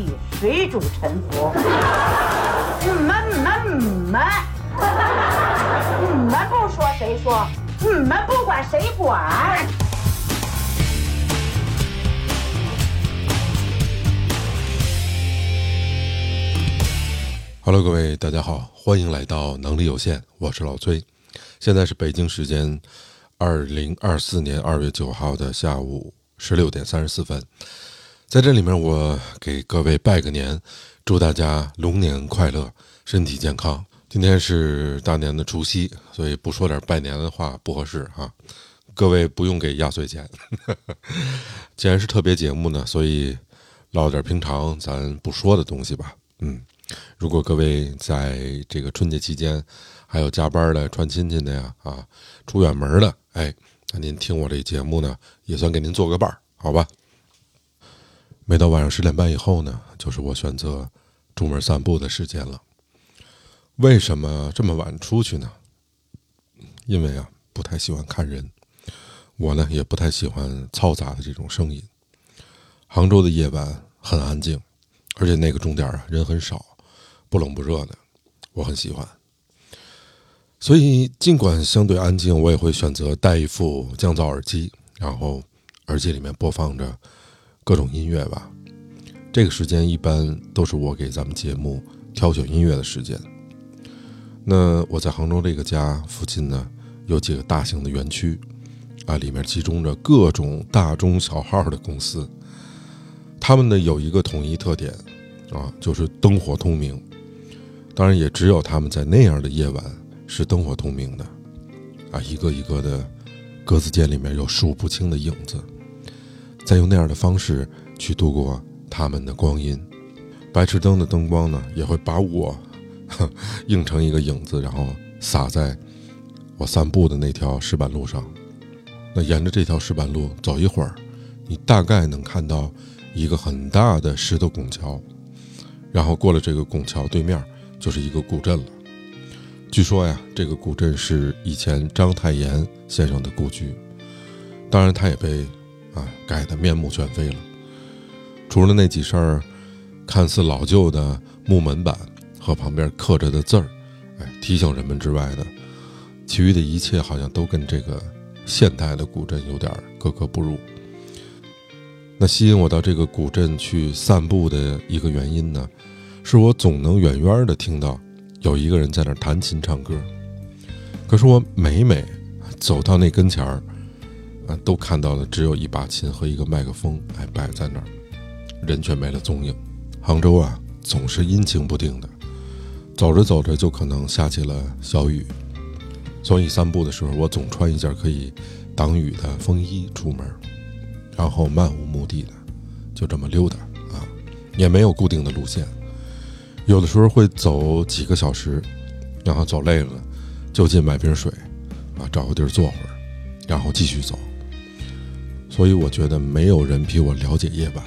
体，水主沉浮。你们你们你们，你们不说谁说？你们不管谁管？Hello，各位大家好，欢迎来到能力有限，我是老崔。现在是北京时间二零二四年二月九号的下午十六点三十四分，在这里面我给各位拜个年，祝大家龙年快乐，身体健康。今天是大年的除夕，所以不说点拜年的话不合适哈。各位不用给压岁钱，既然是特别节目呢，所以唠点平常咱不说的东西吧。嗯。如果各位在这个春节期间还有加班的、串亲戚的呀，啊，出远门的，哎，那您听我这节目呢，也算给您做个伴儿，好吧？每到晚上十点半以后呢，就是我选择出门散步的时间了。为什么这么晚出去呢？因为啊，不太喜欢看人，我呢也不太喜欢嘈杂的这种声音。杭州的夜晚很安静，而且那个钟点啊，人很少。不冷不热的，我很喜欢。所以，尽管相对安静，我也会选择戴一副降噪耳机，然后耳机里面播放着各种音乐吧。这个时间一般都是我给咱们节目挑选音乐的时间。那我在杭州这个家附近呢，有几个大型的园区，啊，里面集中着各种大中小号的公司。他们呢有一个统一特点，啊，就是灯火通明。当然，也只有他们在那样的夜晚是灯火通明的，啊，一个一个的格子间里面有数不清的影子，再用那样的方式去度过他们的光阴。白炽灯的灯光呢，也会把我 映成一个影子，然后洒在我散步的那条石板路上。那沿着这条石板路走一会儿，你大概能看到一个很大的石头拱桥，然后过了这个拱桥对面。就是一个古镇了。据说呀，这个古镇是以前章太炎先生的故居，当然他也被啊改得面目全非了。除了那几扇看似老旧的木门板和旁边刻着的字儿，哎，提醒人们之外的，其余的一切好像都跟这个现代的古镇有点格格不入。那吸引我到这个古镇去散步的一个原因呢？是我总能远远的听到有一个人在那弹琴唱歌，可是我每每走到那跟前儿，都看到了只有一把琴和一个麦克风，哎，摆在那儿，人却没了踪影。杭州啊，总是阴晴不定的，走着走着就可能下起了小雨，所以散步的时候，我总穿一件可以挡雨的风衣出门，然后漫无目的的就这么溜达啊，也没有固定的路线。有的时候会走几个小时，然后走累了，就近买瓶水，啊，找个地儿坐会儿，然后继续走。所以我觉得没有人比我了解夜晚，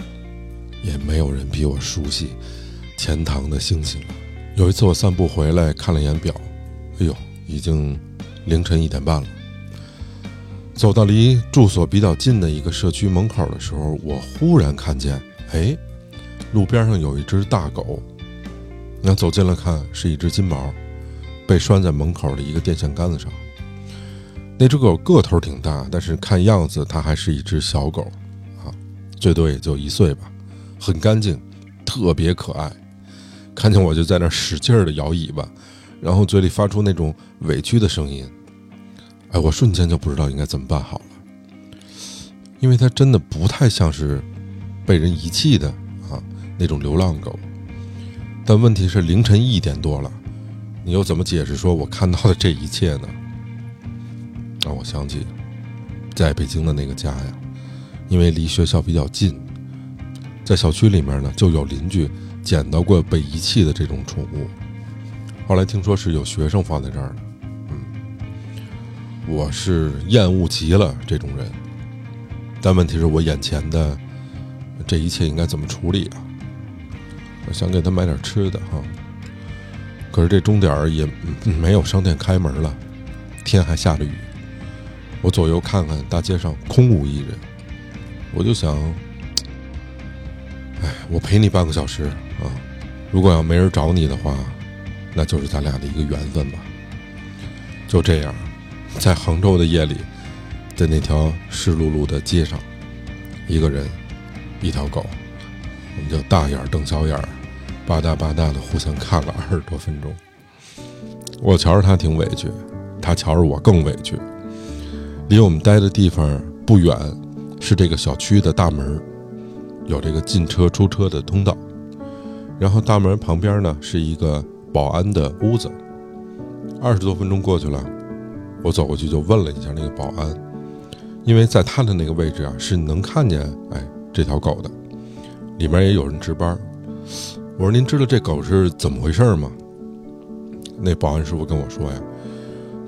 也没有人比我熟悉钱塘的星星了。有一次我散步回来，看了一眼表，哎呦，已经凌晨一点半了。走到离住所比较近的一个社区门口的时候，我忽然看见，哎，路边上有一只大狗。那走近了看，是一只金毛，被拴在门口的一个电线杆子上。那只狗个头挺大，但是看样子它还是一只小狗，啊，最多也就一岁吧，很干净，特别可爱。看见我就在那使劲儿的摇尾巴，然后嘴里发出那种委屈的声音。哎，我瞬间就不知道应该怎么办好了，因为它真的不太像是被人遗弃的啊那种流浪狗。但问题是凌晨一点多了，你又怎么解释说我看到的这一切呢？让我想起在北京的那个家呀，因为离学校比较近，在小区里面呢就有邻居捡到过被遗弃的这种宠物，后来听说是有学生放在这儿的，嗯，我是厌恶极了这种人，但问题是我眼前的这一切应该怎么处理啊？我想给他买点吃的哈，可是这钟点儿也没有商店开门了，天还下着雨。我左右看看，大街上空无一人，我就想，哎，我陪你半个小时啊，如果要没人找你的话，那就是咱俩的一个缘分吧。就这样，在杭州的夜里，在那条湿漉漉的街上，一个人，一条狗，我们就大眼瞪小眼，吧嗒吧嗒的互相看了二十多分钟。我瞧着他挺委屈，他瞧着我更委屈。离我们待的地方不远，是这个小区的大门，有这个进车出车的通道。然后大门旁边呢是一个保安的屋子。二十多分钟过去了，我走过去就问了一下那个保安，因为在他的那个位置啊是能看见哎这条狗的，里面也有人值班。我说您知道这狗是怎么回事吗？那保安师傅跟我说呀，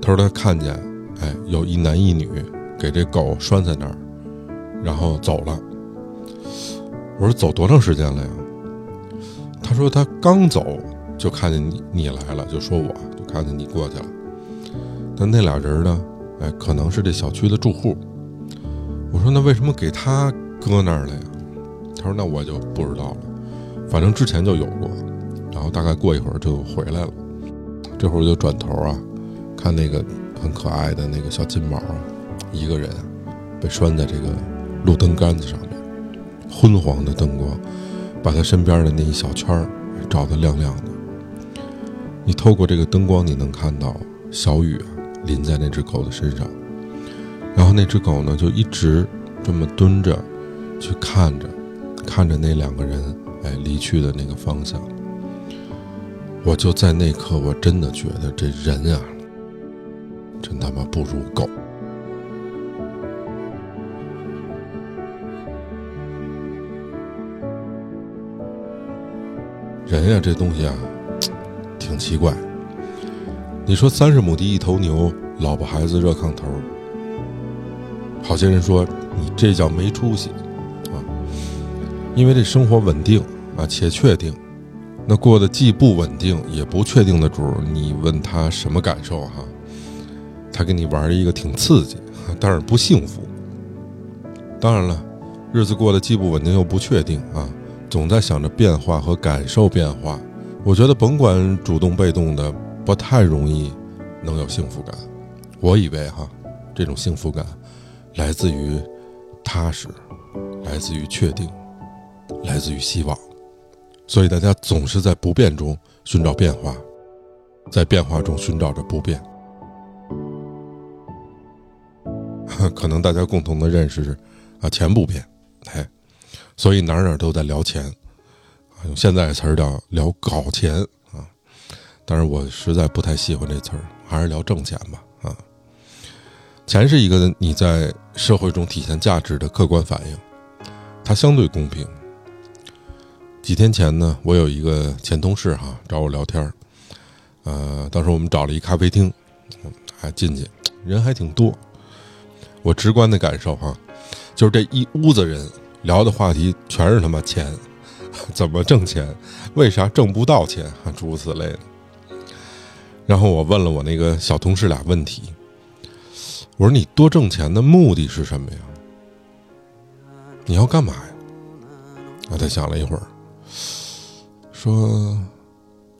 他说他看见。哎，有一男一女给这狗拴在那儿，然后走了。我说走多长时间了呀？他说他刚走就看见你你来了，就说我就看见你过去了。但那俩人呢？哎，可能是这小区的住户。我说那为什么给他搁那儿了呀？他说那我就不知道了，反正之前就有过，然后大概过一会儿就回来了。这会儿就转头啊，看那个。很可爱的那个小金毛，一个人被拴在这个路灯杆子上面，昏黄的灯光把他身边的那一小圈儿照得亮亮的。你透过这个灯光，你能看到小雨淋在那只狗的身上，然后那只狗呢就一直这么蹲着，去看着，看着那两个人哎离去的那个方向。我就在那刻，我真的觉得这人啊。真他妈不如狗！人呀，这东西啊，挺奇怪。你说三十亩地一头牛，老婆孩子热炕头。好些人说你这叫没出息啊，因为这生活稳定啊且确定，那过得既不稳定也不确定的主，你问他什么感受哈？他跟你玩一个挺刺激，但是不幸福。当然了，日子过得既不稳定又不确定啊，总在想着变化和感受变化。我觉得甭管主动被动的，不太容易能有幸福感。我以为哈，这种幸福感来自于踏实，来自于确定，来自于希望。所以大家总是在不变中寻找变化，在变化中寻找着不变。可能大家共同的认识是，啊，钱不变，哎，所以哪哪都在聊钱，啊，用现在的词儿叫聊搞钱啊。但是我实在不太喜欢这词儿，还是聊挣钱吧啊。钱是一个你在社会中体现价值的客观反应，它相对公平。几天前呢，我有一个前同事哈找我聊天儿，呃，当时我们找了一咖啡厅，还进去，人还挺多。我直观的感受哈，就是这一屋子人聊的话题全是他妈钱，怎么挣钱，为啥挣不到钱，诸如此类的。然后我问了我那个小同事俩问题，我说你多挣钱的目的是什么呀？你要干嘛呀？啊，他想了一会儿，说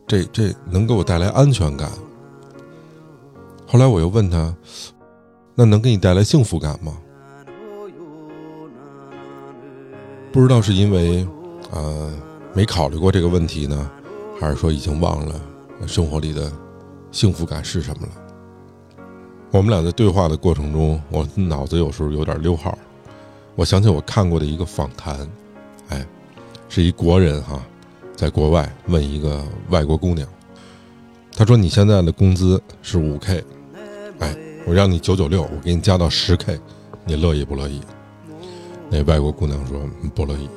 这这能给我带来安全感。后来我又问他。那能给你带来幸福感吗？不知道是因为，呃，没考虑过这个问题呢，还是说已经忘了生活里的幸福感是什么了？我们俩在对话的过程中，我脑子有时候有点溜号。我想起我看过的一个访谈，哎，是一国人哈，在国外问一个外国姑娘，他说：“你现在的工资是五 K，哎。”我让你九九六，我给你加到十 K，你乐意不乐意？那外国姑娘说不乐意。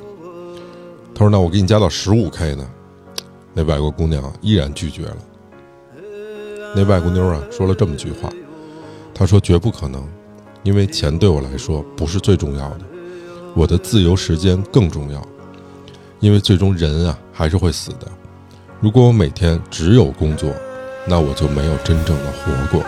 他说：“那我给你加到十五 K 呢？”那外国姑娘依然拒绝了。那外国妞啊说了这么句话：“她说绝不可能，因为钱对我来说不是最重要的，我的自由时间更重要。因为最终人啊还是会死的。如果我每天只有工作，那我就没有真正的活过。”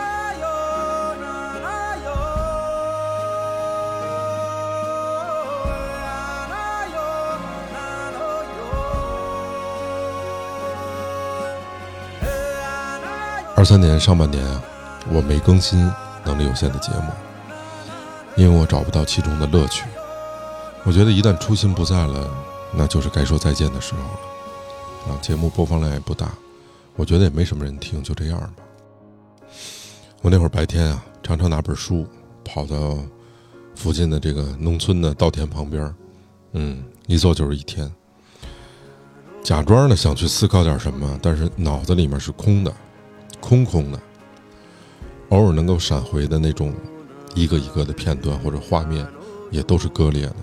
二三年上半年啊，我没更新能力有限的节目，因为我找不到其中的乐趣。我觉得一旦初心不在了，那就是该说再见的时候了。啊，节目播放量也不大，我觉得也没什么人听，就这样吧。我那会儿白天啊，常常拿本书跑到附近的这个农村的稻田旁边，嗯，一坐就是一天。假装的想去思考点什么，但是脑子里面是空的，空空的。偶尔能够闪回的那种一个一个的片段或者画面，也都是割裂的。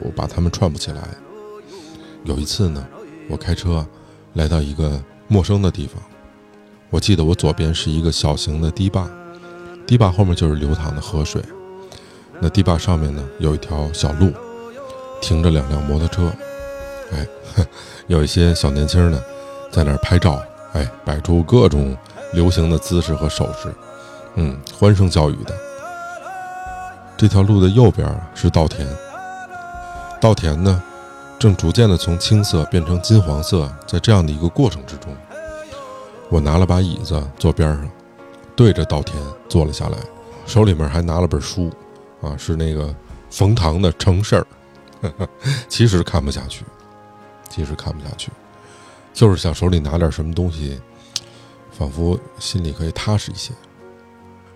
我把它们串不起来。有一次呢，我开车来到一个陌生的地方，我记得我左边是一个小型的堤坝，堤坝后面就是流淌的河水。那堤坝上面呢，有一条小路，停着两辆摩托车。哎，有一些小年轻呢，在那儿拍照，哎，摆出各种流行的姿势和手势，嗯，欢声笑语的。这条路的右边是稻田，稻田呢，正逐渐的从青色变成金黄色，在这样的一个过程之中，我拿了把椅子坐边上，对着稻田坐了下来，手里面还拿了本书，啊，是那个冯唐的《成事儿》，其实看不下去。其实看不下去，就是想手里拿点什么东西，仿佛心里可以踏实一些。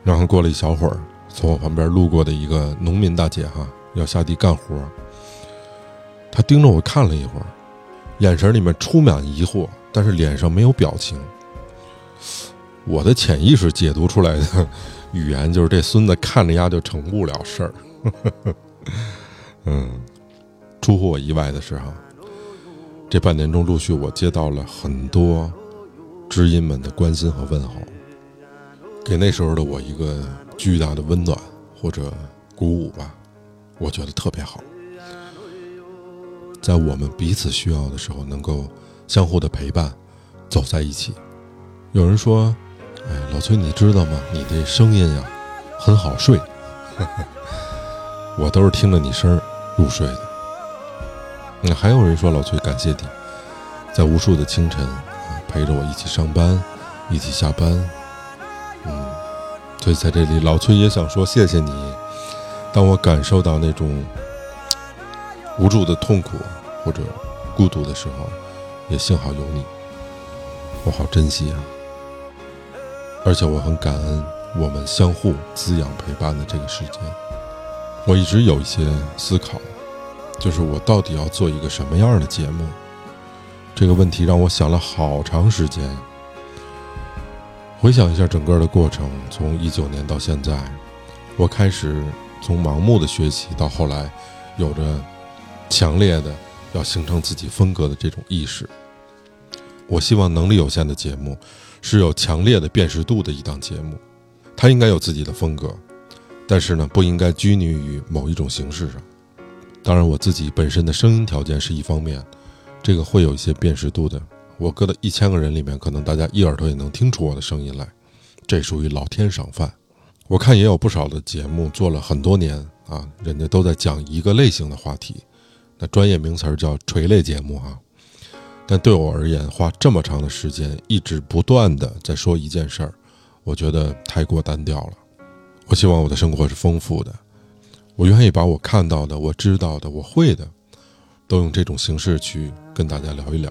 然后过了一小会儿，从我旁边路过的一个农民大姐哈，要下地干活，她盯着我看了一会儿，眼神里面充满疑惑，但是脸上没有表情。我的潜意识解读出来的语言就是这孙子看着丫就成不了事儿。嗯，出乎我意外的是哈。这半年中，陆续我接到了很多知音们的关心和问候，给那时候的我一个巨大的温暖或者鼓舞吧，我觉得特别好。在我们彼此需要的时候，能够相互的陪伴，走在一起。有人说：“哎，老崔，你知道吗？你这声音呀，很好睡。”我都是听着你声入睡的。那还有人说老崔，感谢你，在无数的清晨，陪着我一起上班，一起下班，嗯，所以在这里，老崔也想说谢谢你。当我感受到那种无助的痛苦或者孤独的时候，也幸好有你，我好珍惜啊。而且我很感恩我们相互滋养陪伴的这个时间。我一直有一些思考。就是我到底要做一个什么样的节目？这个问题让我想了好长时间。回想一下整个的过程，从一九年到现在，我开始从盲目的学习，到后来有着强烈的要形成自己风格的这种意识。我希望能力有限的节目是有强烈的辨识度的一档节目，它应该有自己的风格，但是呢，不应该拘泥于某一种形式上。当然，我自己本身的声音条件是一方面，这个会有一些辨识度的。我搁到一千个人里面，可能大家一耳朵也能听出我的声音来，这属于老天赏饭。我看也有不少的节目做了很多年啊，人家都在讲一个类型的话题，那专业名词儿叫垂类节目啊。但对我而言，花这么长的时间一直不断的在说一件事儿，我觉得太过单调了。我希望我的生活是丰富的。我愿意把我看到的、我知道的、我会的，都用这种形式去跟大家聊一聊。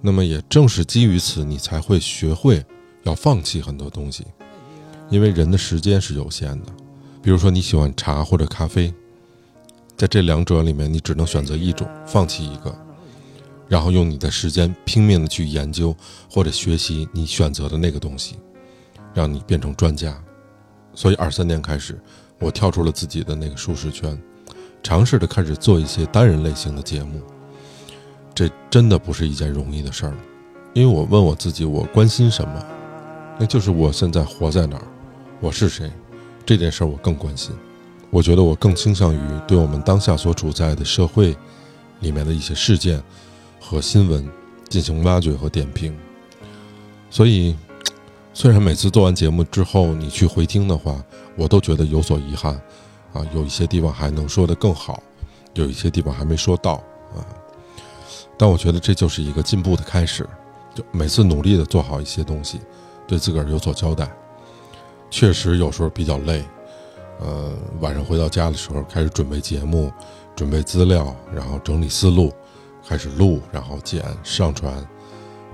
那么，也正是基于此，你才会学会要放弃很多东西，因为人的时间是有限的。比如说，你喜欢茶或者咖啡，在这两者里面，你只能选择一种，放弃一个，然后用你的时间拼命的去研究或者学习你选择的那个东西，让你变成专家。所以，二三年开始。我跳出了自己的那个舒适圈，尝试着开始做一些单人类型的节目。这真的不是一件容易的事儿，因为我问我自己，我关心什么？那就是我现在活在哪儿，我是谁？这件事儿我更关心。我觉得我更倾向于对我们当下所处在的社会里面的一些事件和新闻进行挖掘和点评。所以。虽然每次做完节目之后，你去回听的话，我都觉得有所遗憾，啊，有一些地方还能说得更好，有一些地方还没说到啊。但我觉得这就是一个进步的开始，就每次努力的做好一些东西，对自个儿有所交代。确实有时候比较累，呃，晚上回到家的时候开始准备节目、准备资料，然后整理思路，开始录，然后剪、上传，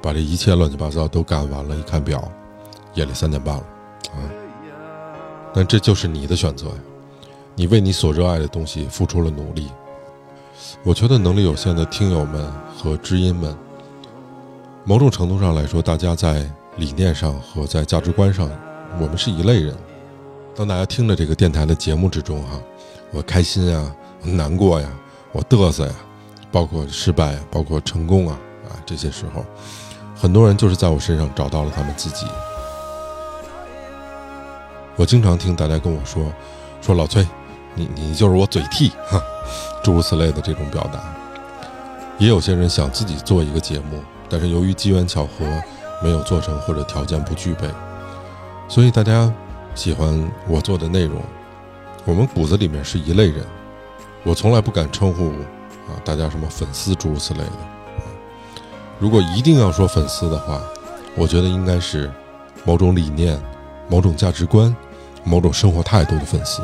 把这一切乱七八糟都干完了。一看表，夜里三点半了，啊！但这就是你的选择呀，你为你所热爱的东西付出了努力。我觉得能力有限的听友们和知音们，某种程度上来说，大家在理念上和在价值观上。我们是一类人。当大家听着这个电台的节目之中，哈，我开心呀，难过呀，我嘚瑟呀，包括失败呀，包括成功啊，啊，这些时候，很多人就是在我身上找到了他们自己。我经常听大家跟我说，说老崔，你你就是我嘴替，哈，诸如此类的这种表达。也有些人想自己做一个节目，但是由于机缘巧合没有做成，或者条件不具备。所以大家喜欢我做的内容，我们骨子里面是一类人。我从来不敢称呼啊大家什么粉丝诸如此类的。如果一定要说粉丝的话，我觉得应该是某种理念、某种价值观、某种生活态度的粉丝。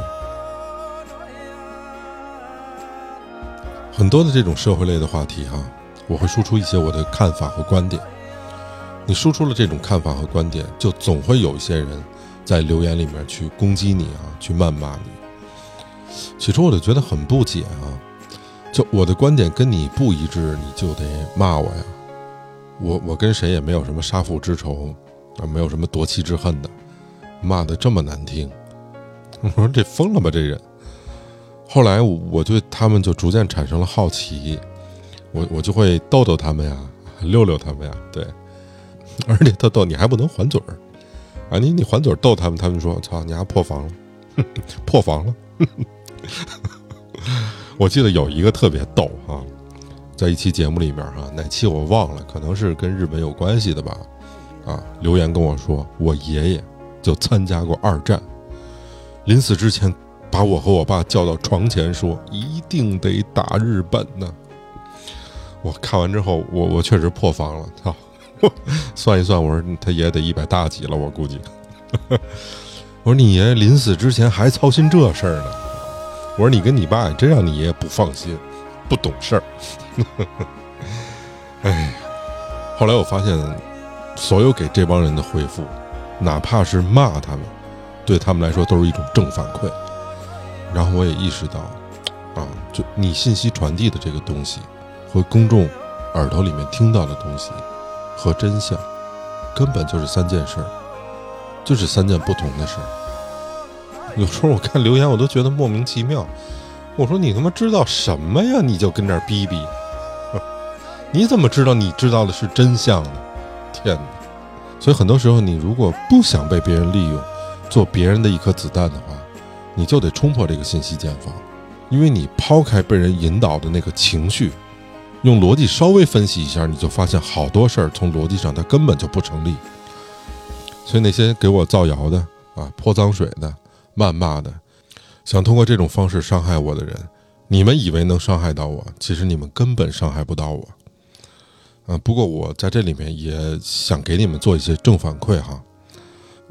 很多的这种社会类的话题哈，我会输出一些我的看法和观点。你输出了这种看法和观点，就总会有一些人在留言里面去攻击你啊，去谩骂你。起初我就觉得很不解啊，就我的观点跟你不一致，你就得骂我呀。我我跟谁也没有什么杀父之仇啊，没有什么夺妻之恨的，骂的这么难听，我说这疯了吧这人。后来我对他们就逐渐产生了好奇，我我就会逗逗他们呀，溜溜他们呀，对。而且他逗你还不能还嘴儿，啊，你你还嘴儿逗他们，他们说：“操，你还破防了，破防了。”我记得有一个特别逗哈，在一期节目里面哈，哪期我忘了，可能是跟日本有关系的吧，啊，留言跟我说，我爷爷就参加过二战，临死之前把我和我爸叫到床前说：“一定得打日本呢。”我看完之后，我我确实破防了，操！算一算，我说他爷爷得一百大几了，我估计。我说你爷爷临死之前还操心这事儿呢。我说你跟你爸真让你爷爷不放心，不懂事儿。哎，后来我发现，所有给这帮人的回复，哪怕是骂他们，对他们来说都是一种正反馈。然后我也意识到，啊，就你信息传递的这个东西，和公众耳朵里面听到的东西。和真相，根本就是三件事儿，就是三件不同的事儿。有时候我看留言，我都觉得莫名其妙。我说你他妈知道什么呀？你就跟这儿逼逼，你怎么知道你知道的是真相呢？天哪！所以很多时候，你如果不想被别人利用，做别人的一颗子弹的话，你就得冲破这个信息茧房，因为你抛开被人引导的那个情绪。用逻辑稍微分析一下，你就发现好多事儿从逻辑上它根本就不成立。所以那些给我造谣的啊、泼脏水的、谩骂的，想通过这种方式伤害我的人，你们以为能伤害到我，其实你们根本伤害不到我。啊，不过我在这里面也想给你们做一些正反馈哈。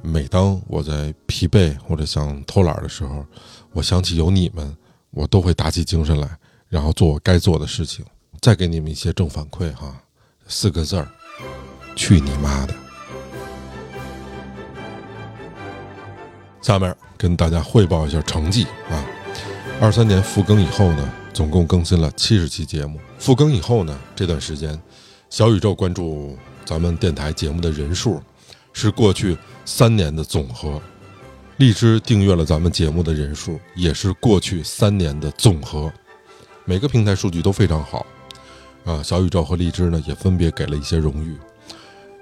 每当我在疲惫或者想偷懒的时候，我想起有你们，我都会打起精神来，然后做我该做的事情。再给你们一些正反馈哈，四个字儿，去你妈的！下面跟大家汇报一下成绩啊，二三年复更以后呢，总共更新了七十期节目。复更以后呢，这段时间，小宇宙关注咱们电台节目的人数是过去三年的总和，荔枝订阅了咱们节目的人数也是过去三年的总和，每个平台数据都非常好。啊，小宇宙和荔枝呢也分别给了一些荣誉。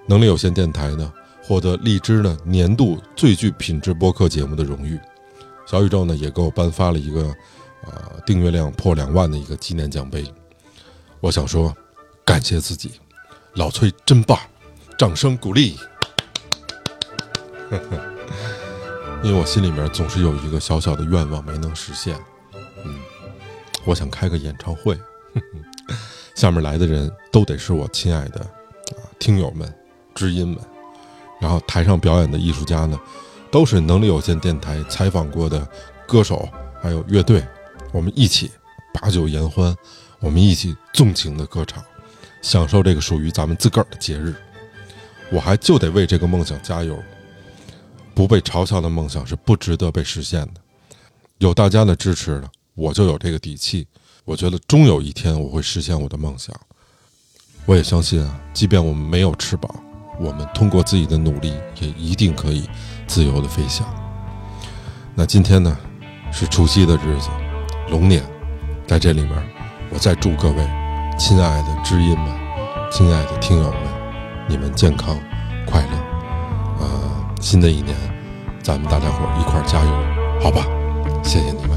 能力有限电台呢获得荔枝呢年度最具品质播客节目的荣誉。小宇宙呢也给我颁发了一个，呃，订阅量破两万的一个纪念奖杯。我想说，感谢自己，老崔真棒，掌声鼓励。因为我心里面总是有一个小小的愿望没能实现，嗯，我想开个演唱会。下面来的人都得是我亲爱的啊听友们、知音们，然后台上表演的艺术家呢，都是能力有限电台采访过的歌手，还有乐队，我们一起把酒言欢，我们一起纵情的歌唱，享受这个属于咱们自个儿的节日。我还就得为这个梦想加油。不被嘲笑的梦想是不值得被实现的。有大家的支持呢，我就有这个底气。我觉得终有一天我会实现我的梦想。我也相信啊，即便我们没有翅膀，我们通过自己的努力，也一定可以自由的飞翔。那今天呢，是除夕的日子，龙年，在这里面，我再祝各位亲爱的知音们、亲爱的听友们，你们健康快乐。新的一年，咱们大家伙一块加油，好吧？谢谢你们。